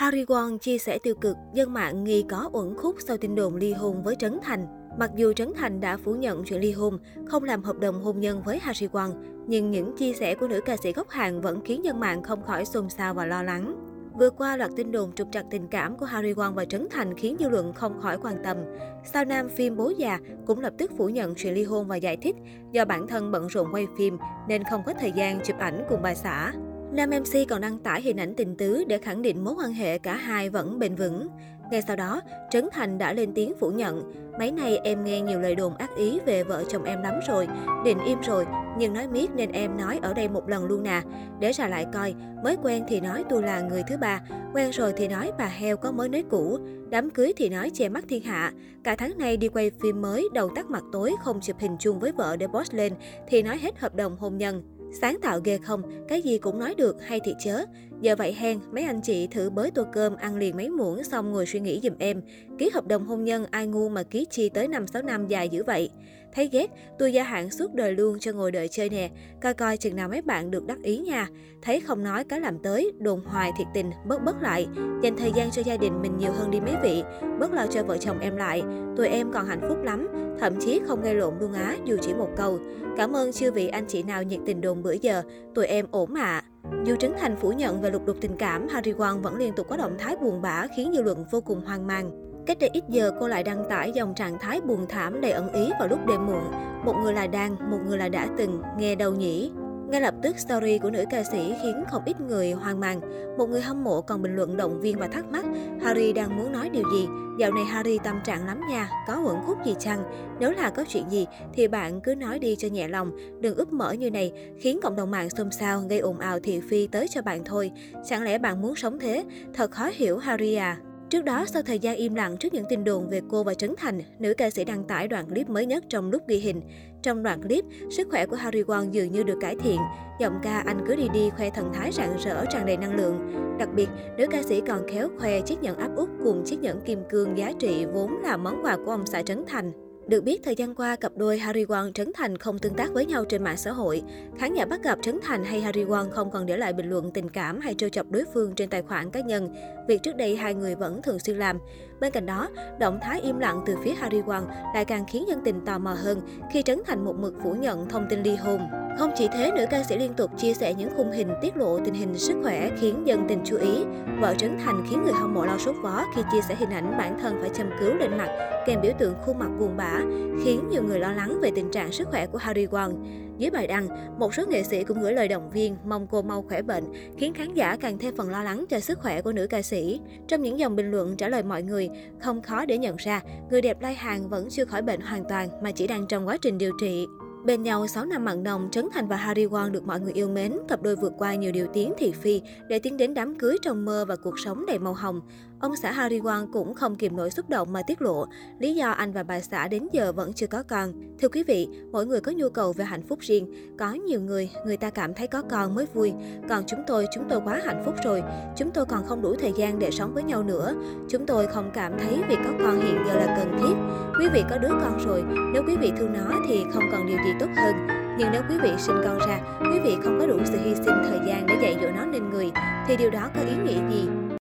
Harry Won chia sẻ tiêu cực, dân mạng nghi có uẩn khúc sau tin đồn ly hôn với Trấn Thành. Mặc dù Trấn Thành đã phủ nhận chuyện ly hôn, không làm hợp đồng hôn nhân với Harry Won, nhưng những chia sẻ của nữ ca sĩ gốc Hàn vẫn khiến dân mạng không khỏi xôn xao và lo lắng. Vừa qua, loạt tin đồn trục trặc tình cảm của Harry Won và Trấn Thành khiến dư luận không khỏi quan tâm. Sao nam phim Bố già cũng lập tức phủ nhận chuyện ly hôn và giải thích do bản thân bận rộn quay phim nên không có thời gian chụp ảnh cùng bà xã. Nam MC còn đăng tải hình ảnh tình tứ để khẳng định mối quan hệ cả hai vẫn bền vững. Ngay sau đó, Trấn Thành đã lên tiếng phủ nhận. Mấy nay em nghe nhiều lời đồn ác ý về vợ chồng em lắm rồi, định im rồi, nhưng nói miết nên em nói ở đây một lần luôn nè. Để ra lại coi, mới quen thì nói tôi là người thứ ba, quen rồi thì nói bà heo có mới nết cũ, đám cưới thì nói che mắt thiên hạ. Cả tháng nay đi quay phim mới, đầu tắt mặt tối, không chụp hình chung với vợ để post lên, thì nói hết hợp đồng hôn nhân. Sáng tạo ghê không, cái gì cũng nói được hay thì chớ. Giờ vậy hen, mấy anh chị thử bới tô cơm ăn liền mấy muỗng xong ngồi suy nghĩ giùm em. Ký hợp đồng hôn nhân ai ngu mà ký chi tới 5-6 năm dài dữ vậy. Thấy ghét, tôi gia hạn suốt đời luôn cho ngồi đợi chơi nè. Coi coi chừng nào mấy bạn được đắc ý nha. Thấy không nói cái làm tới, đồn hoài thiệt tình, bớt bớt lại. Dành thời gian cho gia đình mình nhiều hơn đi mấy vị. Bớt lo cho vợ chồng em lại. Tụi em còn hạnh phúc lắm. Thậm chí không gây lộn luôn á, dù chỉ một câu. Cảm ơn chư vị anh chị nào nhiệt tình đồn bữa giờ. Tụi em ổn mà. À. Dù Trấn Thành phủ nhận về lục đục tình cảm, Harry Won vẫn liên tục có động thái buồn bã khiến dư luận vô cùng hoang mang. Cách đây ít giờ, cô lại đăng tải dòng trạng thái buồn thảm đầy ẩn ý vào lúc đêm muộn. Một người là đang, một người là đã từng, nghe đầu nhỉ? Ngay lập tức, story của nữ ca sĩ khiến không ít người hoang mang. Một người hâm mộ còn bình luận động viên và thắc mắc Harry đang muốn nói điều gì. Dạo này Harry tâm trạng lắm nha, có uẩn khúc gì chăng? Nếu là có chuyện gì thì bạn cứ nói đi cho nhẹ lòng, đừng úp mở như này, khiến cộng đồng mạng xôn xao, gây ồn ào thị phi tới cho bạn thôi. Chẳng lẽ bạn muốn sống thế? Thật khó hiểu Harry à. Trước đó, sau thời gian im lặng trước những tin đồn về cô và Trấn Thành, nữ ca sĩ đăng tải đoạn clip mới nhất trong lúc ghi hình. Trong đoạn clip, sức khỏe của Harry Won dường như được cải thiện. Giọng ca anh cứ đi đi khoe thần thái rạng rỡ tràn đầy năng lượng. Đặc biệt, nữ ca sĩ còn khéo khoe chiếc nhẫn áp út cùng chiếc nhẫn kim cương giá trị vốn là món quà của ông xã Trấn Thành. Được biết, thời gian qua, cặp đôi Harry Won Trấn Thành không tương tác với nhau trên mạng xã hội. Khán giả bắt gặp Trấn Thành hay Harry Won không còn để lại bình luận tình cảm hay trêu chọc đối phương trên tài khoản cá nhân. Việc trước đây hai người vẫn thường xuyên làm. Bên cạnh đó, động thái im lặng từ phía Harry Won lại càng khiến dân tình tò mò hơn khi Trấn Thành một mực phủ nhận thông tin ly hôn. Không chỉ thế, nữ ca sĩ liên tục chia sẻ những khung hình tiết lộ tình hình sức khỏe khiến dân tình chú ý. Vợ Trấn Thành khiến người hâm mộ lo sốt vó khi chia sẻ hình ảnh bản thân phải châm cứu lên mặt, kèm biểu tượng khuôn mặt buồn bã, khiến nhiều người lo lắng về tình trạng sức khỏe của Harry Won. Dưới bài đăng, một số nghệ sĩ cũng gửi lời động viên mong cô mau khỏe bệnh, khiến khán giả càng thêm phần lo lắng cho sức khỏe của nữ ca sĩ. Trong những dòng bình luận trả lời mọi người, không khó để nhận ra, người đẹp Lai hàng vẫn chưa khỏi bệnh hoàn toàn mà chỉ đang trong quá trình điều trị. Bên nhau 6 năm mặn nồng, Trấn Thành và Harry Won được mọi người yêu mến, cặp đôi vượt qua nhiều điều tiếng thị phi để tiến đến đám cưới trong mơ và cuộc sống đầy màu hồng. Ông xã Harry Won cũng không kìm nổi xúc động mà tiết lộ lý do anh và bà xã đến giờ vẫn chưa có con. Thưa quý vị, mỗi người có nhu cầu về hạnh phúc riêng. Có nhiều người, người ta cảm thấy có con mới vui. Còn chúng tôi, chúng tôi quá hạnh phúc rồi. Chúng tôi còn không đủ thời gian để sống với nhau nữa. Chúng tôi không cảm thấy việc có con hiện giờ là cần thiết. Quý vị có đứa con rồi, nếu quý vị thương nó thì không còn điều gì tốt hơn. Nhưng nếu quý vị sinh con ra, quý vị không có đủ sự hy sinh thời gian để dạy dỗ nó nên người, thì điều đó có ý nghĩa gì?